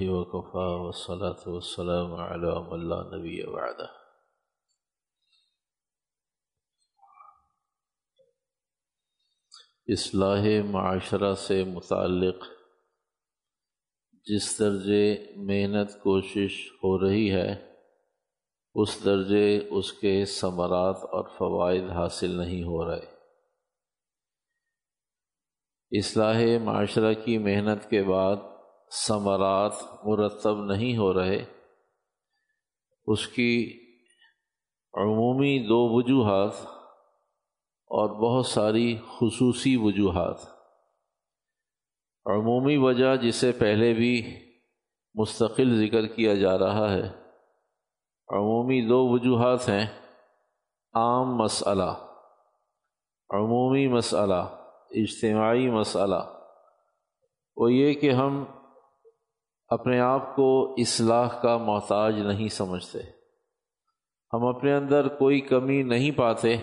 اللہ وقفا وصلاۃ وسلم علام اللہ نبی وعدہ اصلاح معاشرہ سے متعلق جس درجے محنت کوشش ہو رہی ہے، اس درجے اس کے ثمرات اور فوائد حاصل نہیں ہو رہے۔ اصلاح معاشرہ کی محنت کے بعد ثمرات مرتب نہیں ہو رہے، اس کی عمومی دو وجوہات اور بہت ساری خصوصی وجوہات۔ عمومی وجہ جسے پہلے بھی مستقل ذکر کیا جا رہا ہے، عمومی دو وجوہات ہیں۔ عام مسئلہ، عمومی مسئلہ، اجتماعی مسئلہ۔ وہ یہ کہ ہم اپنے آپ کو اصلاح کا محتاج نہیں سمجھتے۔ ہم اپنے اندر کوئی کمی نہیں پاتے۔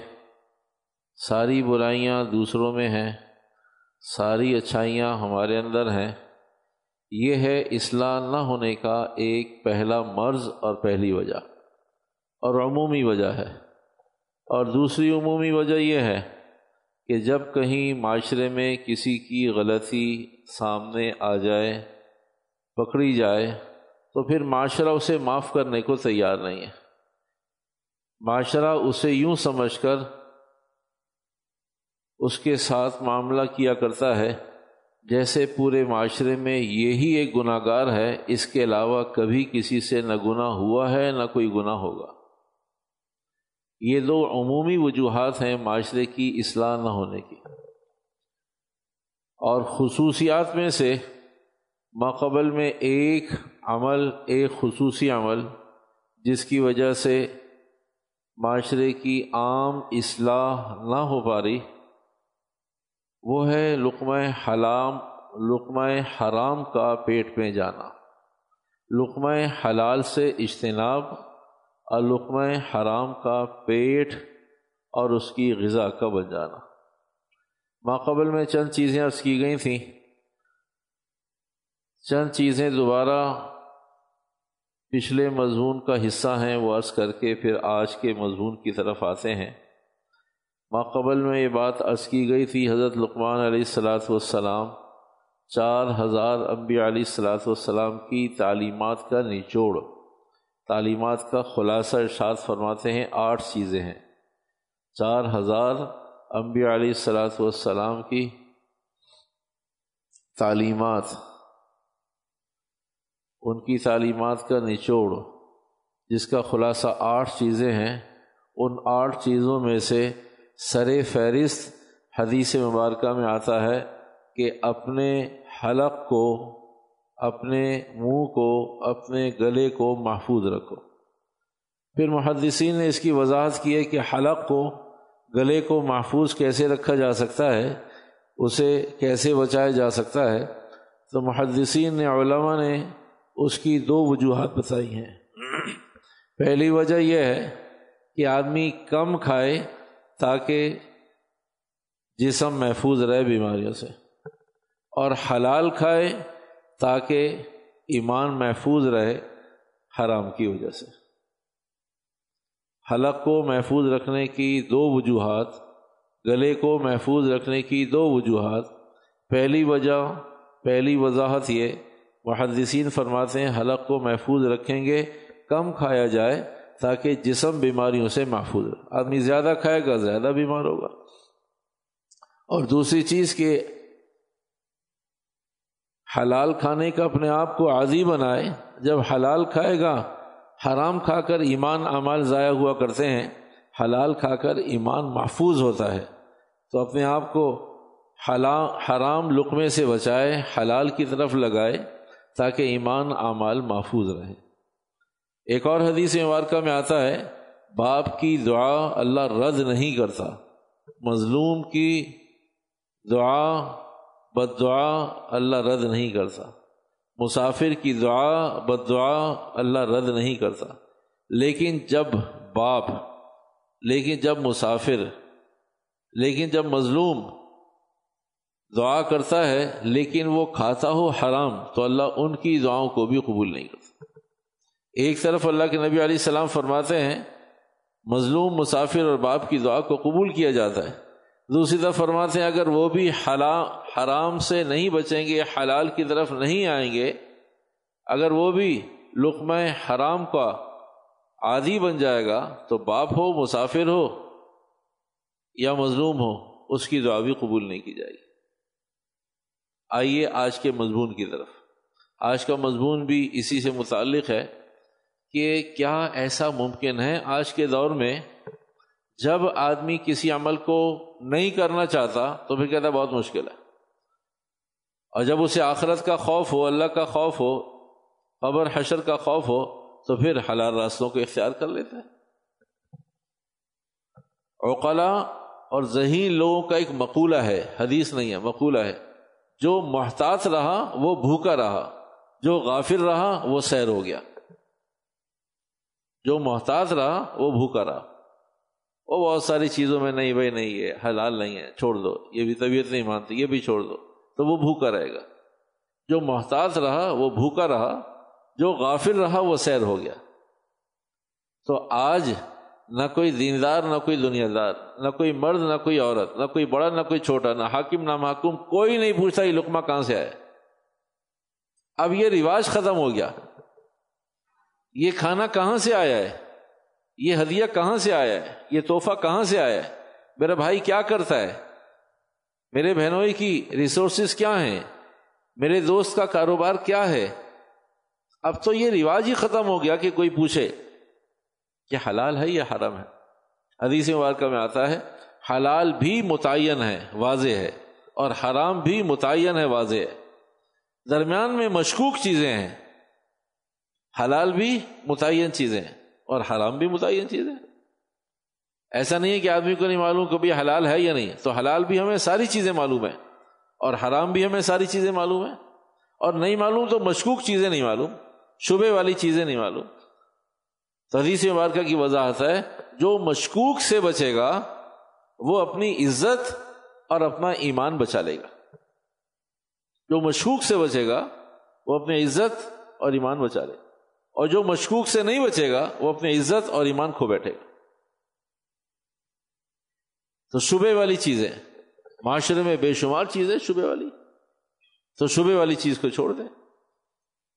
ساری برائیاں دوسروں میں ہیں۔ ساری اچھائیاں ہمارے اندر ہیں۔ یہ ہے اصلاح نہ ہونے کا ایک پہلا مرض اور پہلی وجہ۔ اور عمومی وجہ ہے۔ اور دوسری عمومی وجہ یہ ہے کہ جب کہیں معاشرے میں کسی کی غلطی سامنے آ جائے پکڑی جائے تو پھر معاشرہ اسے معاف کرنے کو تیار نہیں ہے۔ معاشرہ اسے یوں سمجھ کر اس کے ساتھ معاملہ کیا کرتا ہے جیسے پورے معاشرے میں یہی ایک گناہ گار ہے۔ اس کے علاوہ کبھی کسی سے نہ گناہ ہوا ہے، نہ کوئی گناہ ہوگا۔ یہ دو عمومی وجوہات ہیں معاشرے کی اصلاح نہ ہونے کی۔ اور خصوصیات میں سے ماقبل میں ایک عمل، ایک خصوصی عمل، جس کی وجہ سے معاشرے کی عام اصلاح نہ ہو پا رہی، وہ ہے لقمہ حلام، لقمہ حرام کا پیٹ میں جانا۔ لقمہ حلال سے اجتناب اور لقمہ حرام کا پیٹ اور اس کی غذا کا بن جانا۔ ماقبل میں چند چیزیں عرض کی گئی تھیں۔ چند چیزیں دوبارہ پچھلے مضمون کا حصہ ہیں وہ عرض کر کے پھر آج کے مضمون کی طرف آتے ہیں۔ ماقبل میں یہ بات عرض کی گئی تھی، حضرت لقمان علیہ السلاۃ والسلام، چار ہزار انبیاء علیہ السلاۃ والسلام کی تعلیمات کا نچوڑ، تعلیمات کا خلاصہ ارشاد فرماتے ہیں۔ آٹھ چیزیں ہیں۔ چار ہزار انبیاء علیہ السلاۃ والسلام کی تعلیمات۔ ان کی تعلیمات کا نچوڑ، جس کا خلاصہ آٹھ چیزیں ہیں، ان آٹھ چیزوں میں سے سر فہرست حدیث مبارکہ میں آتا ہے کہ اپنے حلق کو، اپنے منہ کو، اپنے گلے کو محفوظ رکھو۔ پھر محدثین نے اس کی وضاحت کی ہے کہ حلق کو، گلے کو محفوظ کیسے رکھا جا سکتا ہے، اسے کیسے بچایا جا سکتا ہے۔ تو محدثین نے، علماء نے اس کی دو وجوہات بتائی ہیں۔ پہلی وجہ یہ ہے کہ آدمی کم کھائے تاکہ جسم محفوظ رہے بیماریوں سے، اور حلال کھائے تاکہ ایمان محفوظ رہے حرام کی وجہ سے۔ حلق کو محفوظ رکھنے کی دو وجوہات، گلے کو محفوظ رکھنے کی دو وجوہات۔ پہلی وجہ، پہلی وضاحت یہ محدثین فرماتے ہیں، حلق کو محفوظ رکھیں گے، کم کھایا جائے تاکہ جسم بیماریوں سے محفوظ آدمی زیادہ کھائے گا، زیادہ بیمار ہوگا۔ اور دوسری چیز کہ حلال کھانے کا اپنے آپ کو عادی بنائے۔ جب حلال کھائے گا، حرام کھا کر ایمان اعمال ضائع ہوا کرتے ہیں۔ حلال کھا کر ایمان محفوظ ہوتا ہے۔ تو اپنے آپ کو حرام لقمے سے بچائے، حلال کی طرف لگائے۔ تاکہ ایمان اعمال محفوظ رہے۔ ایک اور حدیث مبارکہ میں آتا ہے، باپ کی دعا اللہ رد نہیں کرتا۔ مظلوم کی دعا بد دعا اللہ رد نہیں کرتا۔ مسافر کی دعا بد دعا اللہ رد نہیں کرتا۔ لیکن جب باپ، لیکن جب مسافر، لیکن جب مظلوم دعا کرتا ہے لیکن وہ کھاتا ہو حرام تو اللہ ان کی دعاؤں کو بھی قبول نہیں کرتا۔ ایک طرف اللہ کے نبی علیہ السلام فرماتے ہیں، مظلوم، مسافر اور باپ کی دعا کو قبول کیا جاتا ہے۔ دوسری طرف فرماتے ہیں، اگر وہ بھی حرام سے نہیں بچیں گے، حلال کی طرف نہیں آئیں گے، اگر وہ بھی لقمہ حرام کا عادی بن جائے گا تو باپ ہو، مسافر ہو یا مظلوم ہو، اس کی دعا بھی قبول نہیں کی جائے گی۔ آئیے آج کے مضمون کی طرف۔ آج کا مضمون بھی اسی سے متعلق ہے کہ کیا ایسا ممکن ہے آج کے دور میں جب آدمی کسی عمل کو نہیں کرنا چاہتا تو پھر کہتا بہت مشکل ہے۔ اور جب اسے آخرت کا خوف ہو، اللہ کا خوف ہو، قبر، حشر کا خوف ہو، تو پھر حلال راستوں کو اختیار کر لیتا ہے۔ اوقلا اور ذہین لوگوں کا ایک مقولہ ہے، حدیث نہیں ہے، مقولہ ہے۔ جو محتاط رہا وہ بھوکا رہا، جو غافر رہا وہ سیر ہو گیا۔ جو محتاط رہا وہ بھوکا رہا۔ وہ بہت ساری چیزوں میں نہیں بھائی، نہیں ہے حلال نہیں ہے، چھوڑ دو، یہ بھی طبیعت نہیں مانتی، یہ بھی چھوڑ دو۔ تو وہ بھوکا رہے گا۔ جو محتاط رہا وہ بھوکا رہا، جو غافل رہا وہ سیر ہو گیا۔ تو آج نہ کوئی دیندار، نہ کوئی دنیا دار نہ کوئی مرد، نہ کوئی عورت، نہ کوئی بڑا، نہ کوئی چھوٹا، نہ حاکم، نہ محکوم، کوئی نہیں پوچھتا یہ لکما کہاں سے آیا اب یہ رواج ختم ہو گیا۔ یہ کھانا کہاں سے آیا ہے؟ یہ ہدیہ کہاں سے آیا ہے؟ یہ تحفہ کہاں سے آیا ہے؟ میرا بھائی کیا کرتا ہے؟ میرے بہنوئی کی ریسورسز کیا ہیں؟ میرے دوست کا کاروبار کیا ہے؟ اب تو یہ رواج ہی ختم ہو گیا کہ کوئی پوچھے۔ کہ حلال ہے یا حرم ہے؟ حدیث مبارکہ میں آتا ہے، حلال بھی متعین ہے، واضح ہے، اور حرام بھی متعین ہے، واضح ہے۔ درمیان میں مشکوک چیزیں ہیں۔ حلال بھی متعین چیزیں ہیں، اور حرام بھی متعین چیزیں ایسا نہیں ہے کہ آدمی کو نہیں معلوم کبھی حلال ہے یا نہیں۔ تو حلال بھی ہمیں ساری چیزیں معلوم ہیں، اور حرام بھی ہمیں ساری چیزیں معلوم ہیں۔ اور نہیں معلوم تو مشکوک چیزیں نہیں معلوم، شبے والی چیزیں نہیں معلوم۔ حدیث مبارکہ کی وضاحت ہے، جو مشکوک سے بچے گا، وہ اپنی عزت اور اپنا ایمان بچا لے گا۔ جو مشکوک سے بچے گا، وہ اپنی عزت اور ایمان بچا لے۔ گا اور جو مشکوک سے نہیں بچے گا، وہ اپنی عزت اور ایمان کھو بیٹھے گا۔ تو شبے والی چیزیں، معاشرے میں بے شمار چیزیں شبے والی۔ تو شبے والی چیز کو چھوڑ دیں۔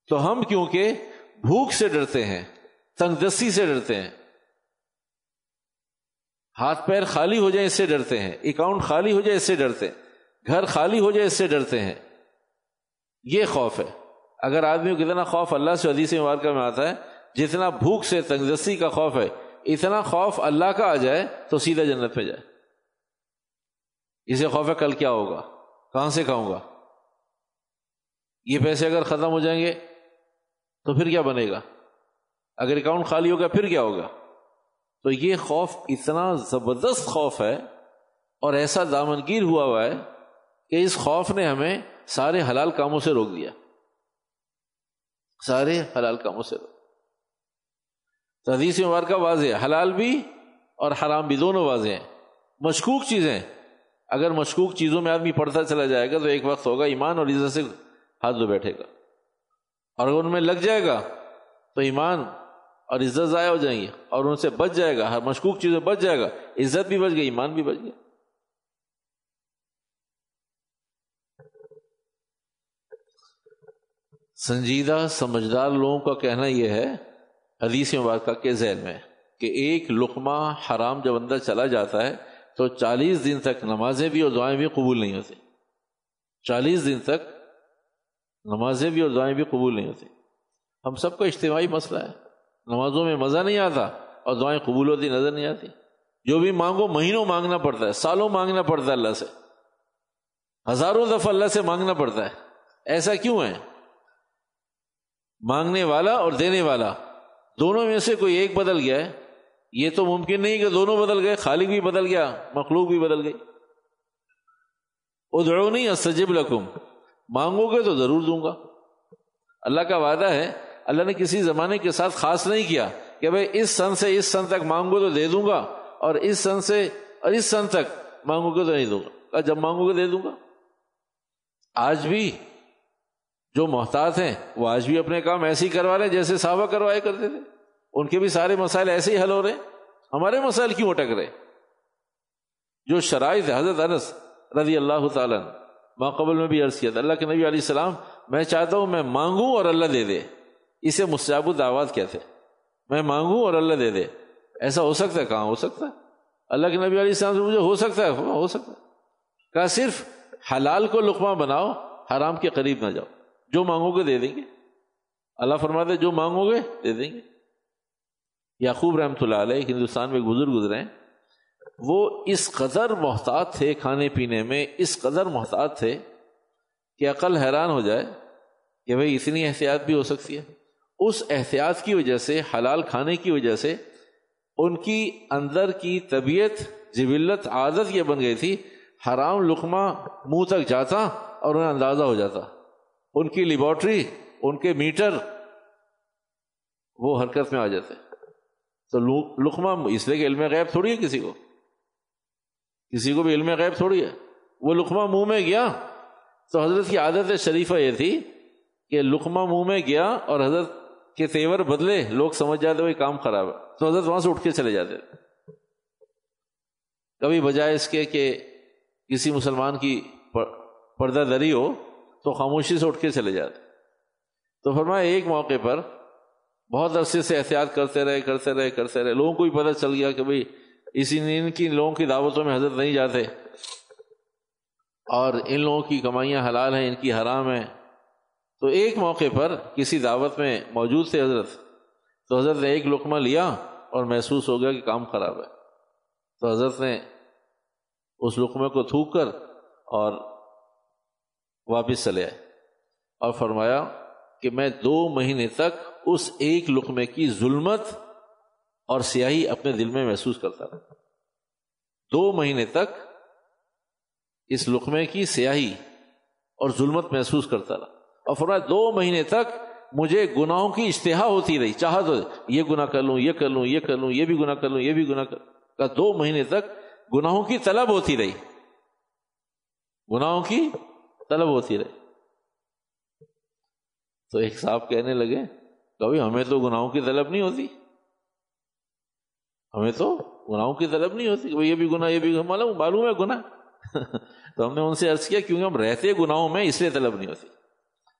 تو ہم کیونکہ بھوک سے ڈرتے ہیں تنگ دستی سے ڈرتے ہیں۔ ہاتھ پیر خالی ہو جائے اس سے ڈرتے ہیں۔ اکاؤنٹ خالی ہو جائے اس سے ڈرتے ہیں۔ گھر خالی ہو جائے اس سے ڈرتے ہیں۔ یہ خوف ہے۔ اگر آدمی کو اتنا خوف اللہ سے حدیث مبارکہ میں آتا ہے، جتنا بھوک سے تنگدستی کا خوف ہے، اتنا خوف اللہ کا آ جائے تو سیدھا جنت پہ جائے۔ اسے خوف ہے کل کیا ہوگا؟ کہاں سے کھاؤں گا؟ یہ پیسے اگر ختم ہو جائیں گے تو پھر کیا بنے گا؟ اگر اکاؤنٹ خالی ہوگا پھر کیا ہوگا؟ تو یہ خوف اتنا زبردست خوف ہے اور ایسا دامنگیر ہوا ہوا ہے کہ اس خوف نے ہمیں سارے حلال کاموں سے روک دیا۔ سارے حلال کاموں سے روک۔ تو حدیث مبارکہ واضح ہے۔ حلال بھی اور حرام بھی دونوں واضح ہیں۔ مشکوک چیزیں۔ اگر مشکوک چیزوں میں آدمی پڑھتا چلا جائے گا تو ایک وقت ہوگا ایمان اور عزت سے ہاتھ دھو بیٹھے گا۔ اور اگر ان میں لگ جائے گا تو ایمان اور عزت ضائع ہو جائیں گی اور ان سے بچ جائے گا، ہر مشکوک چیزیں بچ جائے گا۔ عزت بھی بچ گئی، ایمان بھی بچ گیا۔ سنجیدہ سمجھدار لوگوں کا کہنا یہ ہے، حدیث مبارکہ کے ذہن میں، کہ ایک لقمہ حرام جب اندر چلا جاتا ہے، تو چالیس دن تک نمازیں بھی اور دعائیں بھی قبول نہیں ہوتی۔ چالیس دن تک نمازیں بھی اور دعائیں بھی قبول نہیں ہوتی۔ ہم سب کا اجتماعی مسئلہ ہے۔ نمازوں میں مزہ نہیں آتا اور دعائیں قبول ہوتی، نظر نہیں آتی۔ جو بھی مانگو، مہینوں مانگنا پڑتا ہے، سالوں مانگنا پڑتا ہے اللہ سے۔ ہزاروں دفعہ اللہ سے مانگنا پڑتا ہے۔ ایسا کیوں ہے؟ مانگنے والا اور دینے والا۔ دونوں میں سے کوئی ایک بدل گیا ہے۔ یہ تو ممکن نہیں کہ دونوں بدل گئے، خالق بھی بدل گیا، مخلوق بھی بدل گئی۔ ادھڑو نہیں، استجب لکم۔ مانگو گے تو ضرور دوں گا۔ اللہ کا وعدہ ہے اللہ نے کسی زمانے کے ساتھ خاص نہیں کیا کہ بھائی اس سن سے اس سن تک مانگو تو دے دوں گا اور اس سن سے اور اس سن تک مانگو گے تو نہیں دوں گا۔ جب مانگو گے دے دوں گا۔ آج بھی جو محتاط ہیں وہ آج بھی اپنے کام ایسے ہی کروا رہے ہیں جیسے صحابہ کروائے کرتے تھے۔ ان کے بھی سارے مسائل ایسے ہی حل ہو رہے ہیں۔ ہمارے مسائل کیوں اٹک رہے جو شرائط حضرت انس رضی اللہ تعالیٰ ماقبل میں بھی عرض کیا تھا، اللہ کے نبی علیہ السلام، میں چاہتا ہوں میں مانگوں اور اللہ دے دے۔ اسے مستعب الدعوات کہتے میں مانگوں اور اللہ دے دے۔ ایسا ہو سکتا ہے؟ کہاں ہو سکتا ہے؟ اللہ کے نبی علیہ السلام سے مجھے ہو سکتا ہے؟ ہاں، ہو سکتا ہے۔ کہا، صرف حلال کو لقمہ بناؤ، حرام کے قریب نہ جاؤ۔ جو مانگو گے دے دیں گے۔ اللہ فرماتے جو مانگو گے دے دیں گے۔ یعقوب رحمۃ اللہ علیہ، ہندوستان میں گزر گزرے ہیں۔ وہ اس قدر محتاط تھے کھانے پینے میں، اس قدر محتاط تھے کہ عقل حیران ہو جائے کہ بھائی اتنی احتیاط بھی ہو سکتی ہے۔ اس احتیاط کی وجہ سے، حلال کھانے کی وجہ سے ان کی اندر کی طبیعت جبلت عادت یہ بن گئی تھی، حرام لقمہ منہ تک جاتا اور انہیں اندازہ ہو جاتا۔ ان کی لیبورٹری ان کے میٹر، وہ حرکت میں آ جاتے۔ تو لقمہ اس لیے کہ علم غیب تھوڑی ہے کسی کو۔ کسی کو بھی علم غیب تھوڑی ہے۔ وہ لقمہ منہ میں گیا۔ تو حضرت کی عادت شریفہ یہ تھی کہ لقمہ منہ میں گیا اور حضرت کے تیور بدلے، لوگ سمجھ جاتے وہی کام خراب ہے۔ تو حضرت وہاں سے اٹھ کے چلے جاتے کبھی بجائے اس کے کہ کسی مسلمان کی پردہ دری ہو تو خاموشی سے اٹھ کے چلے جاتے تو فرمایا، ایک موقع پر بہت عرصے سے احتیاط کرتے رہے کرتے رہے کرتے رہے۔ لوگوں کو بھی پتہ چل گیا کہ بھائی اسی نے ان کی لوگوں کی دعوتوں میں حضرت نہیں جاتے۔ اور ان لوگوں کی کمائیاں حلال ہیں، ان کی حرام ہیں۔ تو ایک موقع پر کسی دعوت میں موجود تھے حضرت، تو حضرت نے ایک لقمہ لیا اور محسوس ہو گیا کہ کام خراب ہے۔ تو حضرت نے اس لقمے کو تھوک کر اور واپس چلے آئے اور فرمایا کہ میں دو مہینے تک اس ایک لقمے کی ظلمت اور سیاہی اپنے دل میں محسوس کرتا رہا۔ دو مہینے تک اس لقمے کی سیاہی اور ظلمت محسوس کرتا رہا۔ اور فرمایا، دو مہینے تک مجھے گناہوں کی اشتہا ہوتی رہی، چاہا تو یہ گناہ کر لوں، یہ کر لوں، یہ کر لوں، یہ بھی گناہ کر لوں، یہ بھی گناہ کر دو مہینے تک گناہوں کی طلب ہوتی رہی۔ گناہوں کی طلب ہوتی رہی۔ تو ایک صاحب کہنے لگے، کبھی ہمیں تو گناہوں کی طلب نہیں ہوتی۔ ہمیں تو گناہوں کی طلب نہیں ہوتی کہ یہ بھی گناہ، یہ بھی معلوم معلوم ہے گناہ۔ تو ہم نے ان سے عرض کیا، کیونکہ ہم رہتے گناہوں میں اس لیے طلب نہیں ہوتی۔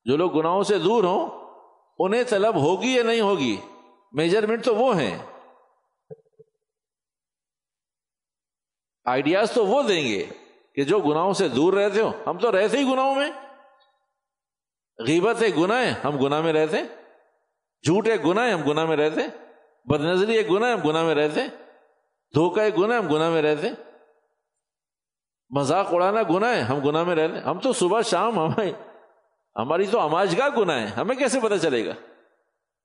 جو لوگ گناہوں سے دور ہوں، انہیں طلب ہوگی یا نہیں ہوگی؟ میجرمنٹ تو وہ ہیں۔ آئیڈیاز تو وہ دیں گے کہ جو گناہوں سے دور رہتے ہو ہم تو رہتے ہی گناہوں میں۔ غیبت ایک گناہ ہے، ہم گناہ میں رہتے جھوٹ ایک گناہ ہے، ہم گناہ میں رہتے بد نظری ایک گناہ ہم گناہ میں رہتے دھوکہ ایک گناہ ہم گناہ میں رہتے مذاق اڑانا گناہ ہے، ہم گناہ میں رہتے ہم تو صبح شام ہمیں ہماری تو آماج گاہ گناہ ہے۔ ہمیں کیسے پتہ چلے گا؟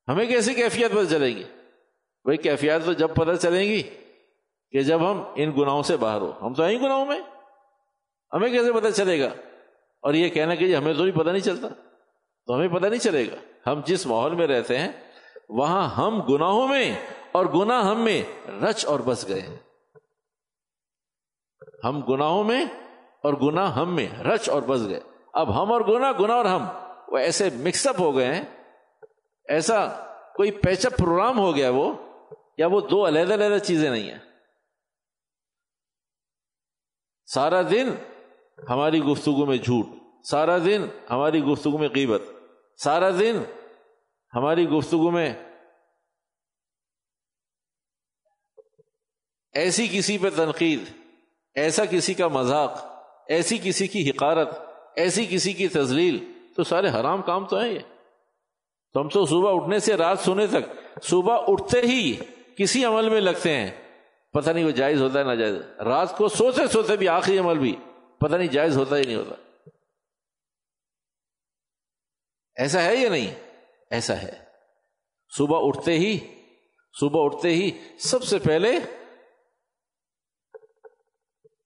ہمیں کیسی کیفیت پتہ چلے گی؟ بھائی، کیفیت تو جب پتہ چلے گی کہ جب ہم ان گناہوں سے باہر ہو ہم تو ہیں گناہوں میں۔ ہمیں کیسے پتہ چلے گا؟ اور یہ کہنا کہ جی ہمیں تو بھی پتہ نہیں چلتا۔ تو ہمیں پتہ نہیں چلے گا۔ ہم جس ماحول میں رہتے ہیں، وہاں ہم گناہوں میں اور گناہ ہم میں رچ اور بس گئے ہم گناہوں میں اور گناہ ہم میں رچ اور بس گئے۔ اب ہم اور گنا گنا اور ہم، وہ ایسے مکس اپ ہو گئے ہیں، ایسا کوئی پیچ اپ پروگرام ہو گیا وہ، یا وہ دو علیحدہ علیحدہ چیزیں نہیں ہیں۔ سارا دن ہماری گفتگو میں جھوٹ، سارا دن ہماری گفتگو میں قیبت سارا دن ہماری گفتگو میں ایسی کسی پہ تنقید، ایسا کسی کا مذاق، ایسی کسی کی حقارت۔ ایسی کسی کی تزلیل تو سارے حرام کام تو ہیں یہ۔ تو ہم تو صبح اٹھنے سے رات سونے تک صبح اٹھتے ہی کسی عمل میں لگتے ہیں۔ پتہ نہیں وہ جائز ہوتا ہے نہ جائز رات کو سوتے سوتے بھی آخری عمل بھی پتہ نہیں جائز ہوتا ہی نہیں ہوتا۔ ایسا ہے یا نہیں؟ ایسا ہے۔ صبح اٹھتے ہی صبح اٹھتے ہی سب سے پہلے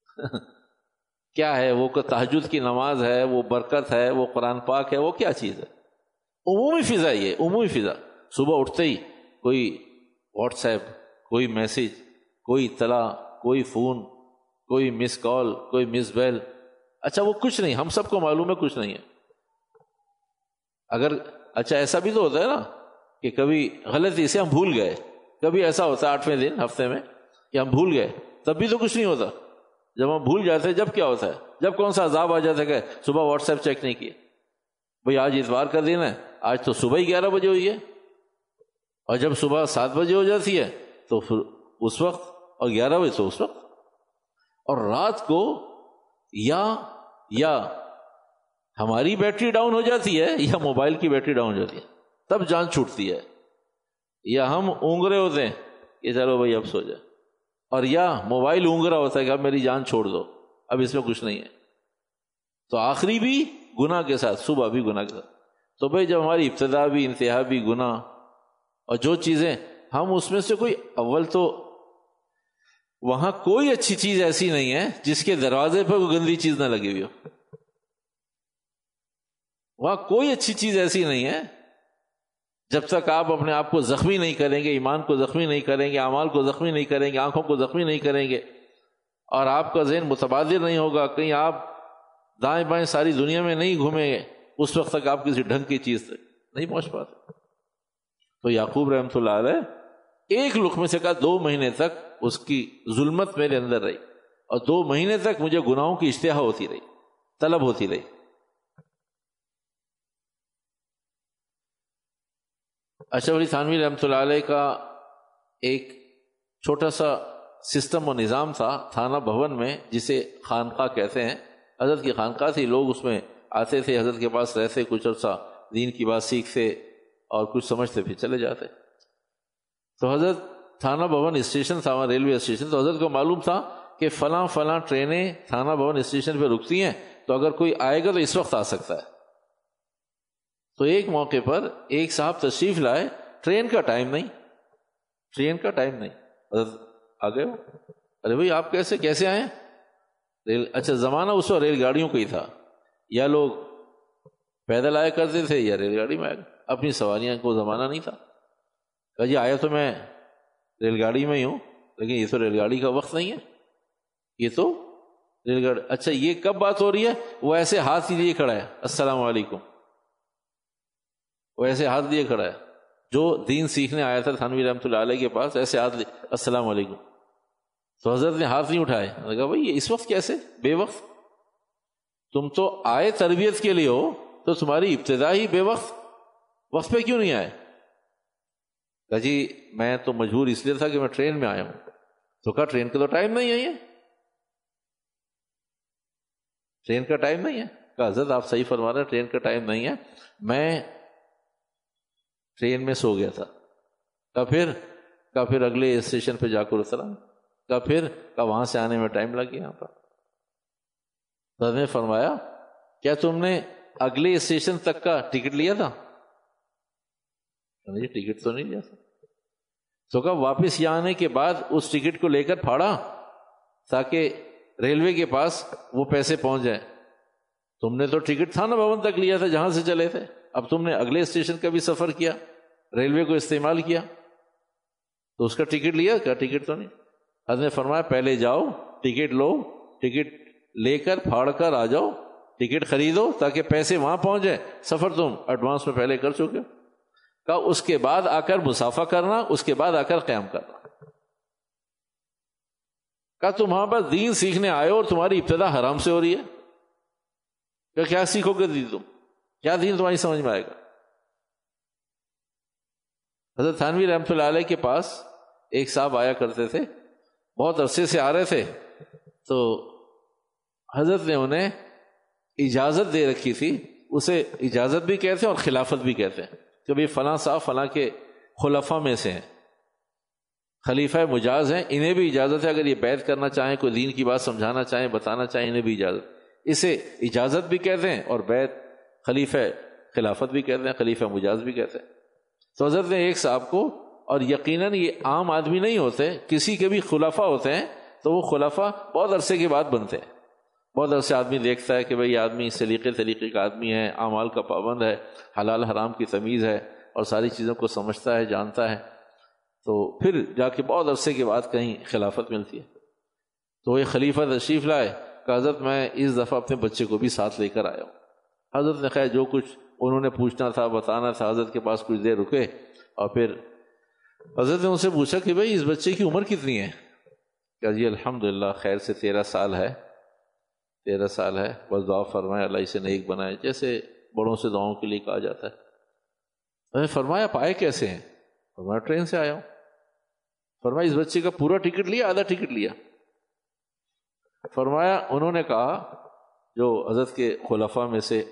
کیا ہے وہ تحجد کی نماز ہے، وہ برکت ہے، وہ قرآن پاک ہے، وہ کیا چیز ہے؟ عمومی فضا یہ، عمومی فضا۔ صبح اٹھتے ہی کوئی واٹس ایپ کوئی میسج، کوئی اطلاع، کوئی فون، کوئی مس کال، کوئی مس بیل۔ اچھا وہ کچھ نہیں، ہم سب کو معلوم ہے کچھ نہیں ہے۔ اگر اچھا ایسا بھی تو ہوتا ہے نا کہ کبھی غلطی سے ہم بھول گئے، کبھی ایسا ہوتا ہے آٹھویں دن، ہفتے میں کہ ہم بھول گئے، تب بھی تو کچھ نہیں ہوتا۔ جب ہم بھول جاتے جب کیا ہوتا ہے؟ جب کون سا عذاب آ جاتا ہے کہ صبح واٹس ایپ چیک نہیں کیے۔ بھائی، آج اتوار کا دن ہے، آج تو صبح ہی گیارہ بجے ہوئی ہے۔ اور جب صبح سات بجے ہو جاتی ہے، تو پھر اس وقت اور گیارہ بجے تو اس وقت۔ اور رات کو یا یا ہماری بیٹری ڈاؤن ہو جاتی ہے، یا موبائل کی بیٹری ڈاؤن ہو جاتی ہے۔ تب جان چھوٹتی ہے۔ یا ہم اونگرے ہوتے ہیں کہ چلو بھائی، اب سو جائے اور یا موبائل اونگرا ہوتا ہے کہ اب میری جان چھوڑ دو، اب اس میں کچھ نہیں ہے۔ تو آخری بھی گناہ کے ساتھ، صبح بھی گناہ کے ساتھ۔ تو بھائی جب ہماری ابتدا بھی، انتہا بھی گناہ اور جو چیزیں، ہم اس میں سے کوئی اول تو وہاں کوئی اچھی چیز ایسی نہیں ہے جس کے دروازے پہ کوئی گندی چیز نہ لگی ہوئی ہو۔ وہاں کوئی اچھی چیز ایسی نہیں ہے جب تک آپ اپنے آپ کو زخمی نہیں کریں گے، ایمان کو زخمی نہیں کریں گے امال کو زخمی نہیں کریں گے، آنکھوں کو زخمی نہیں کریں گے، اور آپ کا ذہن متبادر نہیں ہوگا، کہیں آپ دائیں بائیں ساری دنیا میں نہیں گھومیں گے، اس وقت تک آپ کسی ڈھنگ کی چیز تک نہیں پہنچ پاتے۔ تو یعقوب رحمۃ اللہ علیہ ایک لقمے سے کہا، دو مہینے تک اس کی ظلمت میرے اندر رہی، اور دو مہینے تک مجھے گناہوں کی اشتہا ہوتی رہی، طلب ہوتی رہی۔ اشرف علی تھانوی رحمۃ اللہ علیہ کا ایک چھوٹا سا سسٹم و نظام تھا تھانہ بھون میں، جسے خانقاہ کہتے ہیں۔ حضرت کی خانقاہ تھی، لوگ اس میں آتے تھے، حضرت کے پاس رہتے، کچھ عرصہ دین کی بات سیکھتے اور کچھ سمجھتے، پھر چلے جاتے۔ تو حضرت تھانہ بھون اسٹیشن تھا، وہاں ریلوے اسٹیشن۔ تو حضرت کو معلوم تھا کہ فلاں فلاں ٹرینیں تھانہ بھون اسٹیشن پہ رکتی ہیں، تو اگر کوئی آئے گا تو اس وقت آ سکتا ہے۔ تو ایک موقع پر ایک صاحب تشریف لائے، ٹرین کا ٹائم نہیں۔ ٹرین کا ٹائم نہیں۔ آ گئے ہو ارے بھائی، آپ کیسے کیسے آئے؟ ریل اچھا زمانہ اس وقت ریل گاڑیوں کا ہی تھا۔ یا لوگ پیدل آیا کرتے تھے یا ریل گاڑی میں آئے اپنی سواریاں کو زمانہ نہیں تھا۔ کہ جی آیا تو میں ریل گاڑی میں ہی ہوں، لیکن یہ تو ریل گاڑی کا وقت نہیں ہے۔ یہ تو ریل گاڑی اچھا یہ کب بات ہو رہی ہے؟ وہ ایسے ہاتھ ہی لیے کھڑا ہے۔ السلام علیکم۔ وہ ایسے ہاتھ لیے کھڑا ہے۔ جو دین سیکھنے آیا تھا تھانوی رحمۃ اللہ علیہ کے پاس، ایسے ہاتھ السلام علیکم۔ تو حضرت نے ہاتھ نہیں اٹھائے۔ کہا، بھائی اس وقت کیسے؟ بے وقت۔ تم تو آئے تربیت کے لیے ہو، تو تمہاری ابتدا ہی بے وقت۔ وقت پہ کیوں نہیں آئے؟ کہا جی میں تو مجبور اس لیے تھا کہ میں ٹرین میں آیا ہوں۔ تو کہا، ٹرین کا تو ٹائم نہیں ہے۔ ٹرین کا ٹائم نہیں ہے۔ کہا، حضرت، آپ صحیح فرما رہے ٹرین کا ٹائم نہیں ہے۔ میں ٹرین میں سو گیا تھا۔ کا پھر؟ کا پھر اگلے اسٹیشن پہ جا کر اترا؟ کا پھر؟ کا وہاں سے آنے میں ٹائم لگ گیا یہاں پر؟ نے فرمایا، کیا تم نے اگلے اسٹیشن تک کا ٹکٹ لیا تھا؟ ٹکٹ تو نہیں لیا تھا۔ تو کہا واپس یہاں آنے کے بعد اس ٹکٹ کو لے کر پھاڑا؟ تاکہ ریلوے کے پاس وہ پیسے پہنچ جائیں۔ تم نے تو ٹکٹ تھا نا بھون تک لیا تھا جہاں سے چلے تھے۔ اب تم نے اگلے اسٹیشن کا بھی سفر کیا۔ ریلوے کو استعمال کیا تو اس کا ٹکٹ لیا کیا ٹکٹ تو نہیں۔ حضرت نے فرمایا، پہلے جاؤ، ٹکٹ لو، ٹکٹ لے کر، پھاڑ کر آ جاؤ، ٹکٹ خریدو تاکہ پیسے وہاں پہنچ جائے سفر تم ایڈوانس میں پہلے کر چکے کہا، اس کے بعد آ کر مسافہ کرنا، اس کے بعد آ کر قیام کرنا۔ کہا، تم وہاں پر دین سیکھنے آئے اور تمہاری ابتدا حرام سے ہو رہی ہے۔ کہ کیا سیکھو گے دی تم؟ کیا دین تمہاری سمجھ میں آئے گا؟ حضرت تھانوی رحمۃ اللہ علیہ کے پاس ایک صاحب آیا کرتے تھے، بہت عرصے سے آ رہے تھے۔ تو حضرت نے انہیں اجازت دے رکھی تھی، اسے اجازت بھی کہتے ہیں اور خلافت بھی کہتے ہیں کہ بھائی فلاں صاحب فلاں کے خلفہ میں سے ہیں۔ خلیفہ مجاز ہیں، انہیں بھی اجازت ہے اگر یہ بیت کرنا چاہیں، کوئی دین کی بات سمجھانا چاہیں، بتانا چاہیں، انہیں بھی اجازت۔ اسے اجازت بھی کہتے ہیں اور بیت خلیفہ خلافت بھی کہتے ہیں، خلیفہ مجاز بھی کہتے ہیں۔ تو حضرت نے ایک صاحب کو، اور یقیناً یہ عام آدمی نہیں ہوتے، کسی کے بھی خلافہ ہوتے ہیں، تو وہ خلافہ بہت عرصے کے بعد بنتے ہیں۔ بہت عرصے آدمی دیکھتا ہے کہ بھائی آدمی سلیقے طریقے کا آدمی ہے، اعمال کا پابند ہے، حلال حرام کی تمیز ہے، اور ساری چیزوں کو سمجھتا ہے، جانتا ہے۔ تو پھر جا کے بہت عرصے کے بعد کہیں خلافت ملتی ہے۔ تو یہ خلیفہ تشریف لائے کہ حضرت، میں اس دفعہ اپنے بچے کو بھی ساتھ لے کر آیا ہوں۔ حضرت نے خیر جو کچھ انہوں نے پوچھنا تھا، بتانا تھا، حضرت کے پاس کچھ دیر رکے اور پھر حضرت نے ان سے پوچھا کہ بھائی، اس بچے کی عمر کتنی ہے؟ کہ جی الحمد للہ خیر سے تیرہ سال ہے۔ تیرہ سال ہے، بس دعا فرمایا اللہ اسے نیک بنائے، جیسے بڑوں سے دعاؤں کے لیے کہا جاتا ہے۔ فرمایا پائے کیسے ہیں؟ فرمایا، ٹرین سے آیا ہوں۔ فرمایا، اس بچے کا پورا ٹکٹ لیا، آدھا ٹکٹ لیا۔ فرمایا، انہوں نے کہا، جو حضرت کے خلفاء میں سے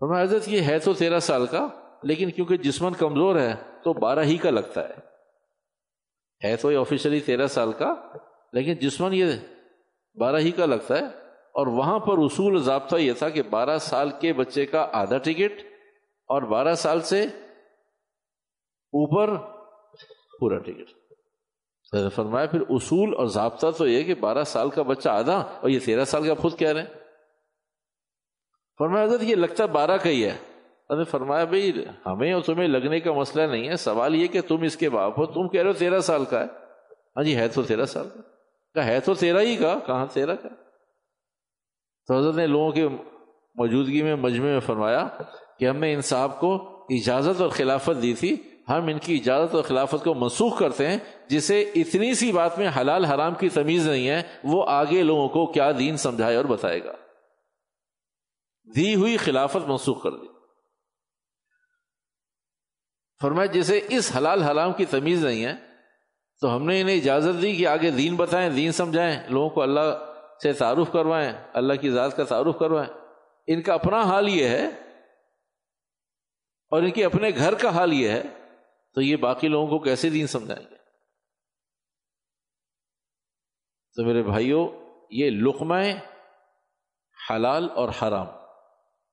فرمایا، حضرت، یہ ہے تو تیرہ سال کا، لیکن کیونکہ جسمن کمزور ہے، تو بارہ ہی کا لگتا ہے۔ ہے تو یہ آفیشلی تیرہ سال کا، لیکن جسمن یہ بارہ ہی کا لگتا ہے۔ اور وہاں پر اصول ضابطہ یہ تھا کہ بارہ سال کے بچے کا آدھا ٹکٹ اور بارہ سال سے اوپر پورا ٹکٹ۔ فرمایا، پھر اصول اور ضابطہ تو یہ کہ بارہ سال کا بچہ آدھا اور یہ تیرہ سال کا خود کہہ رہے ہیں۔ فرمایا، حضرت، یہ لگتا بارہ کا ہی ہے۔ حضرت فرمایا، بھائی، ہمیں اور تمہیں لگنے کا مسئلہ نہیں ہے۔ سوال یہ کہ تم اس کے باپ ہو، تم کہہ رہے ہو تیرہ سال کا ہے۔ ہاں جی ہے تو تیرہ سال کا۔ ہے تو تیرہ ہی کا۔ کہاں تیرہ کا؟ تو حضرت نے لوگوں کی موجودگی میں، مجمع میں فرمایا کہ ہم نے ان صاحب کو اجازت اور خلافت دی تھی۔ ہم ان کی اجازت اور خلافت کو منسوخ کرتے ہیں، جسے اتنی سی بات میں حلال حرام کی تمیز نہیں ہے، وہ آگے لوگوں کو کیا دین سمجھائے اور بتائے گا۔ دی ہوئی خلافت منسوخ کر دی۔ فرمایا جسے اس حلال حرام کی تمیز نہیں ہے، تو ہم نے انہیں اجازت دی کہ آگے دین بتائیں، دین سمجھائیں، لوگوں کو اللہ سے تعارف کروائیں، اللہ کی ذات کا تعارف کروائیں۔ ان کا اپنا حال یہ ہے، اور ان کے اپنے گھر کا حال یہ ہے، تو یہ باقی لوگوں کو کیسے دین سمجھائیں گے؟ تو میرے بھائیوں یہ لقمہ حلال اور حرام۔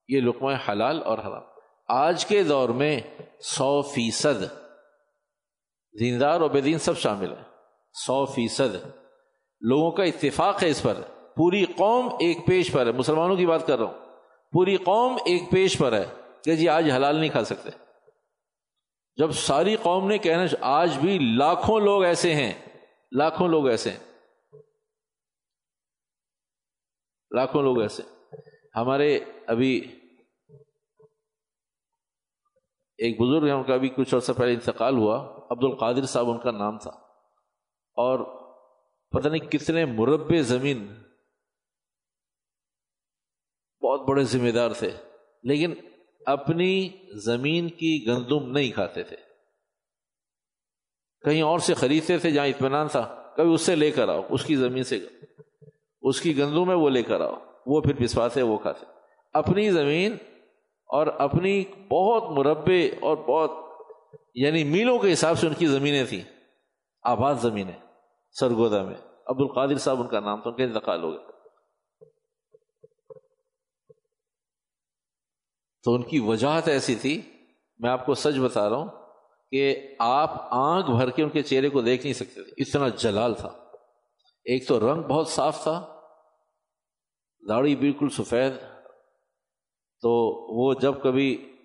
یہ لقمہ حلال اور حرام۔ آج کے دور میں سو فیصد دیندار اور بے دین سب شامل ہیں۔ سو فیصد۔ لوگوں کا اتفاق ہے اس پر۔ پوری قوم ایک پیش پر ہے۔ مسلمانوں کی بات کر رہا ہوں۔ پوری قوم ایک پیش پر ہے کہ جی آج حلال نہیں کھا سکتے۔ جب ساری قوم نے کہنا آج بھی لاکھوں لوگ ایسے ہیں۔ لاکھوں لوگ ایسے ہیں۔ لاکھوں لوگ ایسے ہمارے ابھی ایک بزرگ ہیں، ان کا بھی کچھ عرصہ پہلے انتقال ہوا عبد القادر صاحب، ان کا نام تھا۔ اور پتہ نہیں کتنے مربع زمین، بہت بڑے ذمہ دار تھے، لیکن اپنی زمین کی گندم نہیں کھاتے تھے۔ کہیں اور سے خریدتے تھے جہاں اطمینان تھا، کبھی اس سے لے کر آؤ، اس کی زمین سے، اس کی گندم ہے، وہ لے کر آؤ۔ وہ پھر پسواتے وہ کھاتے اپنی زمین اور اپنی بہت مربع اور بہت یعنی میلوں کے حساب سے ان کی زمینیں تھیں۔ آباد زمینیں سرگودا میں۔ عبد القادر صاحب ان کا نام تھا ان کا انتقال ہو گیا۔ تو ان کی وجاہت ایسی تھی، میں آپ کو سچ بتا رہا ہوں کہ آپ آنکھ بھر کے ان کے چہرے کو دیکھ نہیں سکتے تھے۔ اتنا جلال تھا۔ ایک تو رنگ بہت صاف تھا۔ داڑھی بالکل سفید، تو وہ جب کبھی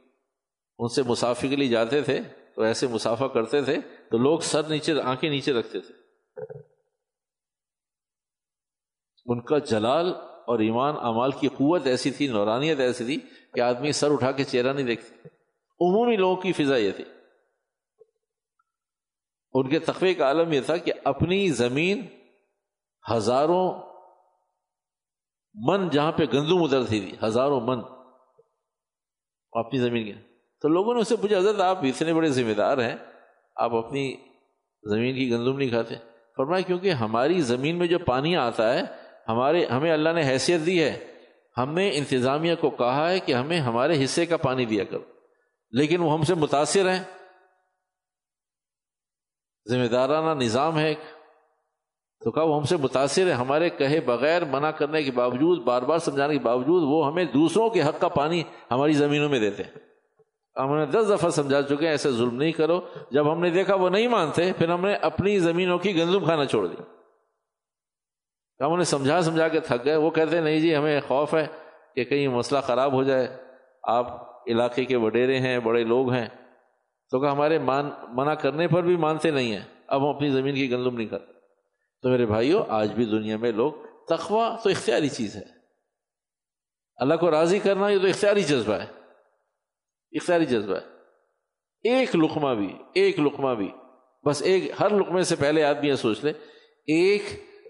ان سے مسافر کے لیے جاتے تھے، تو ایسے مسافہ کرتے تھے تو لوگ سر نیچے، آنکھیں نیچے رکھتے تھے۔ ان کا جلال اور ایمان امال کی قوت ایسی تھی، نورانیت ایسی تھی کہ آدمی سر اٹھا کے چہرہ نہیں دیکھتے۔ عمومی لوگوں کی فضا یہ تھی۔ ان کے تقوی کا عالم یہ تھا کہ اپنی زمین ہزاروں من جہاں پہ گندم ادرتی تھی، ہزاروں من۔ اپنی زمین کے تو لوگوں نے اسے پوچھا، حضرت آپ اتنے بڑے ذمہ دار ہیں، آپ اپنی زمین کی گندم نہیں کھاتے؟ فرمایا، کیونکہ ہماری زمین میں جو پانی آتا ہے، ہمارے، ہمیں اللہ نے حیثیت دی ہے۔ ہم نے انتظامیہ کو کہا ہے کہ ہمیں ہمارے حصے کا پانی دیا کرو۔ لیکن وہ ہم سے متاثر ہیں۔ ذمہ دارانہ نظام ہے تو کہا وہ ہم سے متاثر ہے ہمارے کہے بغیر منع کرنے کے باوجود، بار بار سمجھانے کے باوجود وہ ہمیں دوسروں کے حق کا پانی ہماری زمینوں میں دیتے ہیں۔ ہم نے دس دفعہ سمجھا چکے ہیں ایسے ظلم نہیں کرو۔ جب ہم نے دیکھا وہ نہیں مانتے، پھر ہم نے اپنی زمینوں کی گندم کھانا چھوڑ دی۔ ہم انہیں سمجھا سمجھا کے تھک گئے۔ وہ کہتے نہیں جی ہمیں خوف ہے کہ کہیں مسئلہ خراب ہو جائے۔ آپ علاقے کے وڈیرے ہیں، بڑے لوگ ہیں۔ تو کہ ہمارے مان منع کرنے پر بھی مانتے نہیں ہیں۔ اب ہم اپنی زمین کی گندم نہیں کرتے۔ تو میرے بھائیوں آج بھی دنیا میں لوگ تقوا تو اختیاری چیز ہے۔ اللہ کو راضی کرنا یہ تو اختیاری جذبہ ہے۔ اختیاری جذبہ ہے۔ ایک لقمہ بھی، ایک لقمہ بھی۔ بس ایک، ہر لقمے سے پہلے آدمی یہ سوچ لے ایک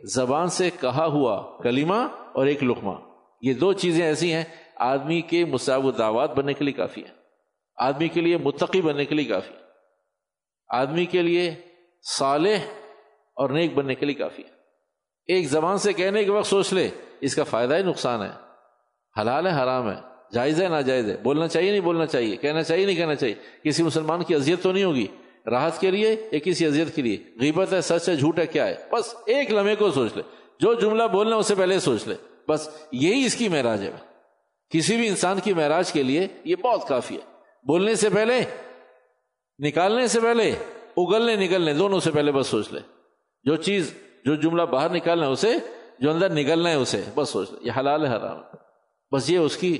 زبان سے کہا ہوا کلمہ اور ایک لقمہ۔ یہ دو چیزیں ایسی ہیں، آدمی کے مساو دعوات بننے کے لیے کافی ہیں۔ آدمی کے لیے متقی بننے کے لیے کافی۔ آدمی کے لیے صالح اور نیک بننے کے لیے کافی ہے۔ ایک زبان سے کہنے کے وقت سوچ لے، اس کا فائدہ ہی نقصان ہے۔ حلال ہے، حرام ہے، جائز ہے، ناجائز ہے۔ بولنا چاہیے، نہیں بولنا چاہیے۔ کہنا چاہیے، نہیں کہنا چاہیے۔ کسی مسلمان کی اذیت تو نہیں ہوگی۔ راحت کے لیے، یا کسی اذیت کے لیے؟ غیبت ہے، سچ ہے، جھوٹ ہے، کیا ہے؟ بس ایک لمحے کو سوچ لے۔ جو جملہ بولنا اس سے پہلے سوچ لے۔ بس یہی اس کی معراج ہے۔ کسی بھی انسان کی معراج کے لیے یہ بہت کافی ہے۔ بولنے سے پہلے، نکالنے سے پہلے، اگلنے نکلنے دونوں سے پہلے بس سوچ لے۔ جو چیز جو جملہ باہر نکالنا ہے اسے، جو اندر نکلنا ہے اسے، بس سوچ یہ حلال ہے، حرام بس یہ اس کی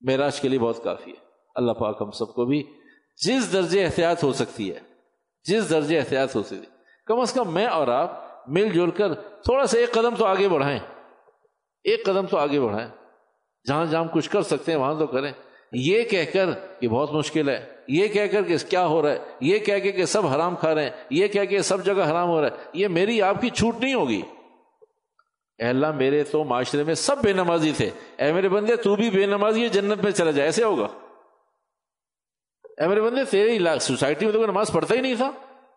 معراج کے لیے بہت کافی ہے۔ اللہ پاک ہم سب کو بھی جس درجے احتیاط ہو سکتی ہے، جس درجے احتیاط ہو سکتی ہے، کم از کم میں اور آپ مل جل کر تھوڑا سا ایک قدم تو آگے بڑھائیں۔ ایک قدم تو آگے بڑھائیں۔ جہاں جہاں کچھ کر سکتے ہیں، وہاں تو کریں۔ یہ کہہ کر کہ بہت مشکل ہے، یہ کہہ کر کہ کیا ہو رہا ہے، یہ کہہ کے کہ سب حرام کھا رہے ہیں، یہ کہہ کے سب جگہ حرام ہو رہا ہے، یہ میری آپ کی چھوٹ نہیں ہوگی۔ اے اللہ، میرے تو معاشرے میں سب بے نمازی تھے۔ اے میرے بندے، تو بھی بے نمازی جنت میں چلا جائے، ایسے ہوگا۔ اے میرے بندے تیرے سوسائٹی میں تو کوئی نماز پڑھتا ہی نہیں تھا۔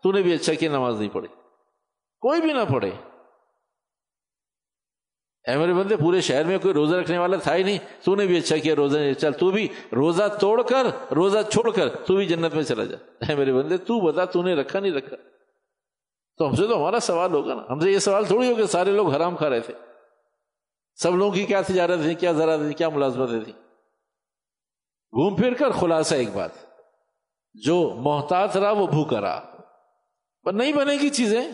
تو نے بھی اچھا کیا، نماز نہیں پڑھی۔ کوئی بھی نہ پڑھے۔ اے میرے بندے، پورے شہر میں کوئی روزہ رکھنے والا تھا ہی نہیں۔ تو نے بھی اچھا کیا روزہ نہیں چل، تو بھی روزہ توڑ کر، روزہ چھوڑ کر تو بھی جنت میں چلا جا۔ اے میرے بندے، تو بتا، تو نے رکھا نہیں رکھا۔ تو ہم سے تو ہمارا سوال ہوگا نا۔ ہم سے یہ سوال تھوڑی ہوگا، سارے لوگ حرام کھا رہے تھے۔ سب لوگوں کی کیا تجارت تھی، کیا ذرا تھی، کیا ملازمتیں تھی گھوم پھر کر خلاصہ ایک بات۔ جو محتاط رہا، وہ بھوکا رہا۔ پر نہیں بنے گی چیزیں۔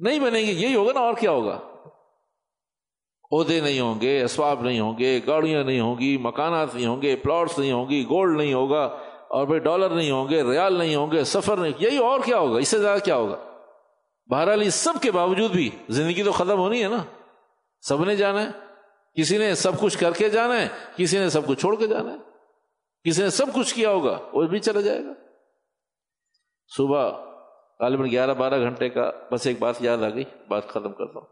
نہیں بنے گی یہی ہوگا نا، اور کیا ہوگا؟ عہدے نہیں ہوں گے، اسباب نہیں ہوں گے، گاڑیاں نہیں ہوں گی، مکانات نہیں ہوں گے پلاٹس نہیں ہوں گی گولڈ نہیں ہوگا، اور بھائی ڈالر نہیں ہوں گے، ریال نہیں ہوں گے، سفر نہیں، یہی اور کیا ہوگا؟ اس سے زیادہ کیا ہوگا؟ بہرحال اس سب کے باوجود بھی زندگی تو ختم ہونی ہے نا۔ سب نے جانا ہے، کسی نے سب کچھ کر کے جانا ہے، کسی نے سب کچھ چھوڑ کے جانا ہے، کسی نے سب کچھ کیا ہوگا، وہ بھی چلا جائے گا۔ صبح غالباً گیارہ بارہ گھنٹے کا، بس ایک بات یاد آ گئی، بات ختم کرتا ہوں۔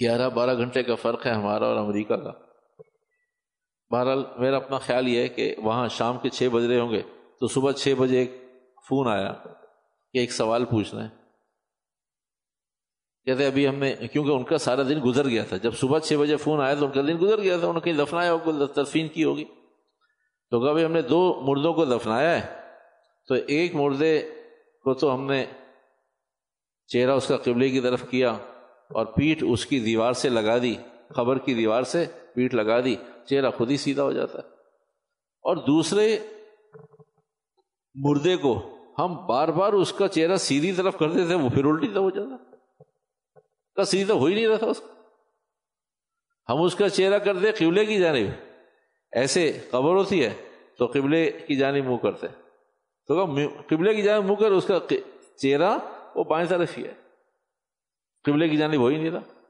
گیارہ بارہ گھنٹے کا فرق ہے ہمارا اور امریکہ کا۔ بہرحال میرا اپنا خیال یہ ہے کہ وہاں شام کے چھ بج رہے ہوں گے، تو صبح چھ بجے ایک فون آیا کہ ایک سوال پوچھنا ہے۔ کہتے ابھی ہم نے، کیونکہ ان کا سارا دن گزر گیا تھا، جب صبح چھ بجے فون آیا تو ان کا دن گزر گیا تھا، انہوں نے کہیں دفنایا ہوگا تدفین کی ہوگی۔ تو کبھی ہم نے دو مردوں کو دفنایا ہے، تو ایک مردے کو تو ہم نے چہرہ اس کا قبلے کی طرف کیا اور پیٹھ اس کی دیوار سے لگا دی خبر کی دیوار سے پیٹھ لگا دی، چہرہ خود ہی سیدھا ہو جاتا ہے۔ اور دوسرے مردے کو ہم بار بار اس کا چہرہ سیدھی طرف کرتے تھے وہ پھر الٹی طرف ہو جاتا۔ کا سیدھی تو ہو ہی نہیں رہا تھا اس کا۔ ہم اس کا چہرہ کرتے قبلے کی جانب۔ ایسے قبر ہوتی ہے تو قبلے کی جانب منہ کرتے۔ تو قبلے کی جانب منہ کر اس کا چہرہ وہ بائیں طرف ہی ہے۔ قبلے کی جانب ہو ہی نہیں رہا۔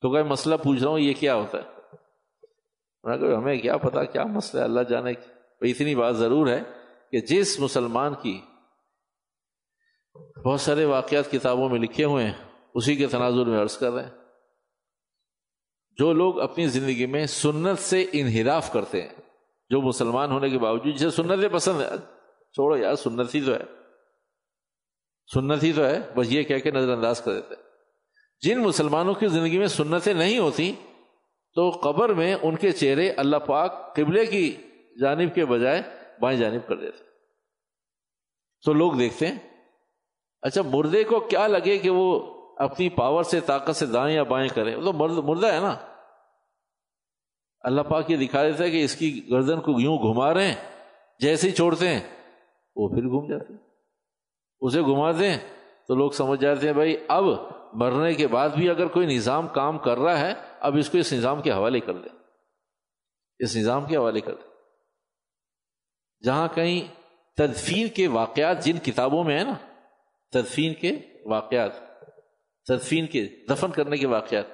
تو کہ مسئلہ پوچھ رہا ہوں، یہ کیا ہوتا ہے؟ ہمیں کیا پتا، کیا مسئلہ ہے؟ اللہ جانے کی۔ اتنی بات ضرور ہے کہ جس مسلمان کی بہت سارے واقعات کتابوں میں لکھے ہوئے ہیں، اسی کے تناظر میں عرض کر رہے ہیں۔ جو لوگ اپنی زندگی میں سنت سے انحراف کرتے ہیں، جو مسلمان ہونے کے باوجود جسے سنتیں پسند ہے چھوڑو یار، سنت ہی تو ہے۔ سنت ہی تو ہے، بس یہ کہہ کے نظر انداز کر دیتے۔ جن مسلمانوں کی زندگی میں سنتیں نہیں ہوتی، تو قبر میں ان کے چہرے اللہ پاک قبلے کی جانب کے بجائے بائیں جانب کر دیتے۔ تو لوگ دیکھتے ہیں اچھا مردے کو کیا لگے کہ وہ اپنی پاور سے، طاقت سے دائیں یا بائیں کرے؟ وہ تو مرد، مردہ ہے نا۔ اللہ پاک یہ دکھا دیتا ہے کہ اس کی گردن کو یوں گھما رہے ہیں، جیسے ہی چھوڑتے ہیں۔ وہ پھر گھوم جاتے ہیں۔ اسے گھما دیں تو لوگ سمجھ جاتے ہیں بھائی، اب مرنے کے بعد بھی اگر کوئی نظام کام کر رہا ہے، اب اس کو اس نظام کے حوالے کر دیں۔ اس نظام کے حوالے کر دیں۔ جہاں کہیں تدفین کے واقعات جن کتابوں میں ہیں نا، تدفین کے واقعات، تدفین کے دفن کرنے کے واقعات،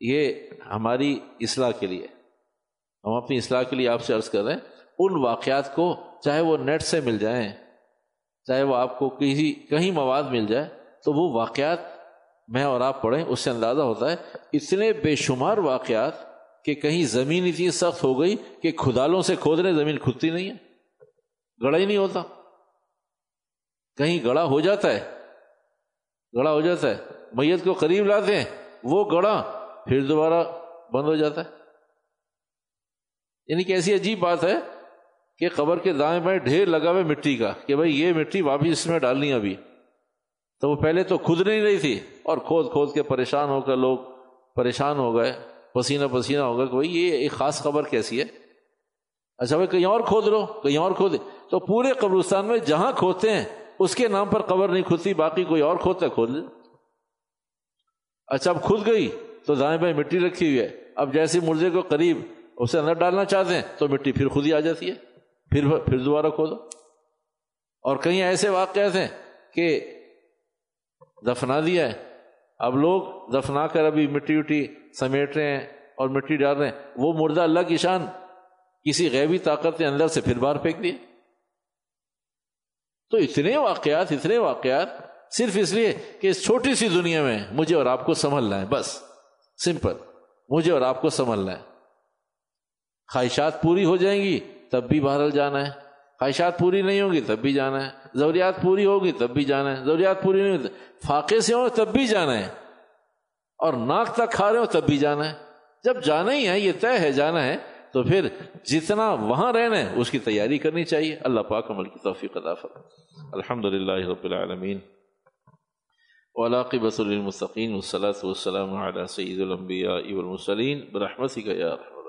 یہ ہماری اصلاح کے لیے۔ ہم اپنی اصلاح کے لیے آپ سے عرض کر رہے ہیں۔ ان واقعات کو چاہے وہ نیٹ سے مل جائیں، چاہے وہ آپ کو کسی، کہیں مواد مل جائے، تو وہ واقعات میں اور آپ پڑھیں، اس سے اندازہ ہوتا ہے، اتنے بے شمار واقعات کہ کہیں زمین اتنی سخت ہو گئی کہ کھدالوں سے کھود رہے، زمین کھدتی نہیں ہے گڑا ہی نہیں ہوتا۔ کہیں گڑا ہو جاتا ہے گڑا ہو جاتا ہے، میت کو قریب لاتے ہیں، وہ گڑا پھر دوبارہ بند ہو جاتا ہے۔ یعنی کہ ایسی عجیب بات ہے کہ قبر کے دائیں بائیں ڈھیر لگا ہوئے مٹی کا کہ بھائی یہ مٹی واپس اس میں ڈالنی ابھی۔ تو وہ پہلے تو خود نہیں رہی تھی اور کھود کھود کے پریشان ہو کر لوگ پریشان ہو گئے، پسینہ پسینہ ہو گیا کہ بھائی یہ ایک خاص خبر کیسی ہے؟ اچھا بھائی کہیں اور کھود لو کہیں اور کھود۔ تو پورے قبرستان میں جہاں کھودتے ہیں، اس کے نام پر قبر نہیں کھدتی، باقی کوئی اور کھودتا ہے، کھود لے۔ اچھا اب کھد گئی، تو دائیں بائیں مٹی رکھی ہوئی ہے۔ اب جیسے مردے کو قریب اسے اندر ڈالنا چاہتے ہیں، تو مٹی پھر خود ہی آ جاتی ہے۔ پھر پھر دوبارہ کھودو اور کہیں ایسے واقعات ہیں کہ دفنا دیا ہے۔ اب لوگ دفنا کر ابھی مٹی وٹی سمیٹ رہے ہیں اور مٹی ڈال رہے ہیں۔ وہ مردہ اللہ کی شان۔ کسی غیبی طاقت نے اندر سے پھر باہر پھینک دیے تو اتنے واقعات اتنے واقعات۔ صرف اس لیے کہ اس چھوٹی سی دنیا میں مجھے اور آپ کو سنبھلنا ہے۔ بس، سمپل۔ مجھے اور آپ کو سنبھلنا ہے۔ خواہشات پوری ہو جائیں گی۔ تب بھی بہرحال جانا ہے۔ خواہشات پوری نہیں ہوگی تب بھی جانا ہے۔ ضروریات پوری ہوگی تب بھی جانا ہے۔ ضروریات پوری نہیں ہوگی فاقے سے ہو تب بھی جانا ہے۔ اور ناک تک کھا رہے ہو تب بھی جانا ہے۔ جب جانا ہی ہے، یہ طے ہے، جانا ہے، تو پھر جتنا وہاں رہنا ہے، اس کی تیاری کرنی چاہیے۔ اللہ پاک عمل کی توفیق ادا فرمائے۔ الحمد للہ رب العالمین۔ ولاقب المستقین والصلاة والسلام على سید الانبیاء والمرسلین۔ برحمتک یا رحمت